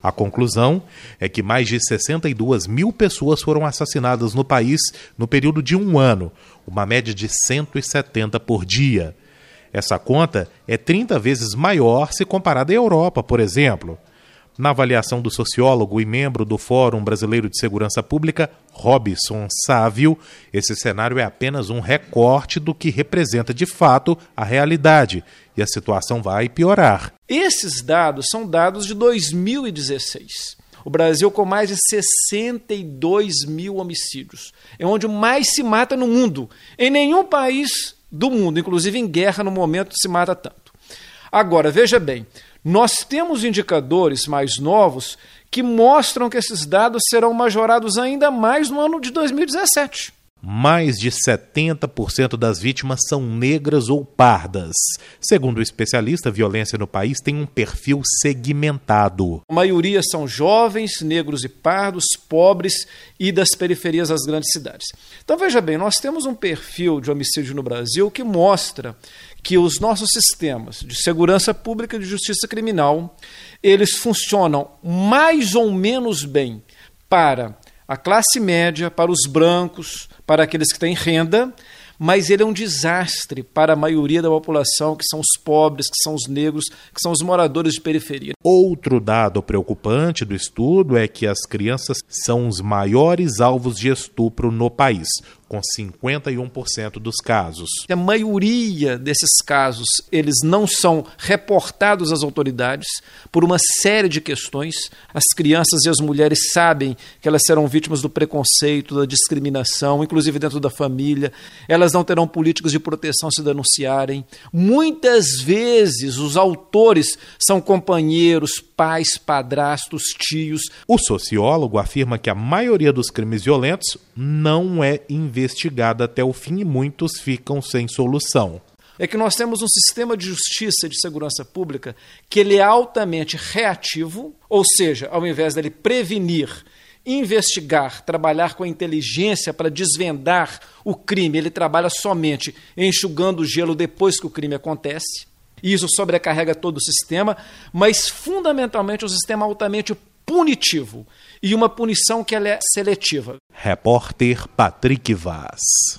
A conclusão é que mais de 62 mil pessoas foram assassinadas no país no período de um ano, uma média de 170 por dia. Essa conta é 30 vezes maior se comparada à Europa, por exemplo. Na avaliação do sociólogo e membro do Fórum Brasileiro de Segurança Pública, Robson Sávio, esse cenário é apenas um recorte do que representa de fato a realidade e a situação vai piorar. Esses dados são dados de 2016. O Brasil com mais de 62 mil homicídios. É onde mais se mata no mundo. Em nenhum país do mundo, inclusive em guerra, no momento se mata tanto. Agora, veja bem, nós temos indicadores mais novos que mostram que esses dados serão majorados ainda mais no ano de 2017. Mais de 70% das vítimas são negras ou pardas. Segundo o especialista, a violência no país tem um perfil segmentado. A maioria são jovens, negros e pardos, pobres e das periferias das grandes cidades. Então veja bem, nós temos um perfil de homicídio no Brasil que mostra que os nossos sistemas de segurança pública e de justiça criminal, eles funcionam mais ou menos bem para a classe média, para os brancos, para aqueles que têm renda, mas ele é um desastre para a maioria da população, que são os pobres, que são os negros, que são os moradores de periferia. Outro dado preocupante do estudo é que as crianças são os maiores alvos de estupro no país com 51% dos casos. A maioria desses casos, eles não são reportados às autoridades por uma série de questões. As crianças e as mulheres sabem que elas serão vítimas do preconceito, da discriminação, inclusive dentro da família. Elas não terão políticas de proteção se denunciarem. Muitas vezes os autores são companheiros, pais, padrastos, tios. O sociólogo afirma que a maioria dos crimes violentos não é investigada investigada até o fim e muitos ficam sem solução. É que nós temos um sistema de justiça e de segurança pública que ele é altamente reativo, ou seja, ao invés dele prevenir, investigar, trabalhar com a inteligência para desvendar o crime, ele trabalha somente enxugando o gelo depois que o crime acontece. E isso sobrecarrega todo o sistema, mas fundamentalmente um sistema altamente punitivo e uma punição que ela é seletiva. Repórter Patrick Vaz.